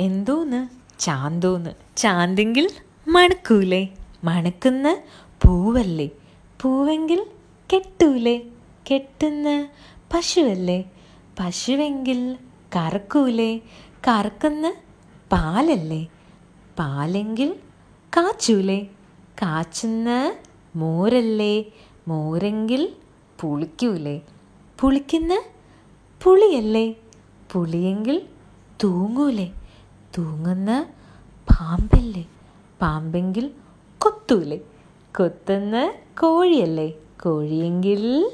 എന്തോന്ന്? ചാന്തോന്ന്. ചാന്തെങ്കിൽ മണക്കൂലേ? മണക്കുന്ന പൂവല്ലേ? പൂവെങ്കിൽ കെട്ടൂലേ? കെട്ടുന്ന പശുവല്ലേ? പശുവെങ്കിൽ കറക്കൂലേ? കറക്കുന്ന പാലല്ലേ? പാലെങ്കിൽ കാച്ചൂലേ? കാച്ചുന്ന മോരല്ലേ? മോരെങ്കിൽ പുളിക്കൂലേ? പുളിക്കുന്ന പുളിയല്ലേ? പുളിയെങ്കിൽ തൂങ്ങൂലേ? തൂങ്ങുന്ന പാമ്പല്ലേ? പാമ്പെങ്കിൽ കൊത്തൂലേ. കൊത്തുന്ന കോഴിയല്ലേ? കോഴിയെങ്കിൽ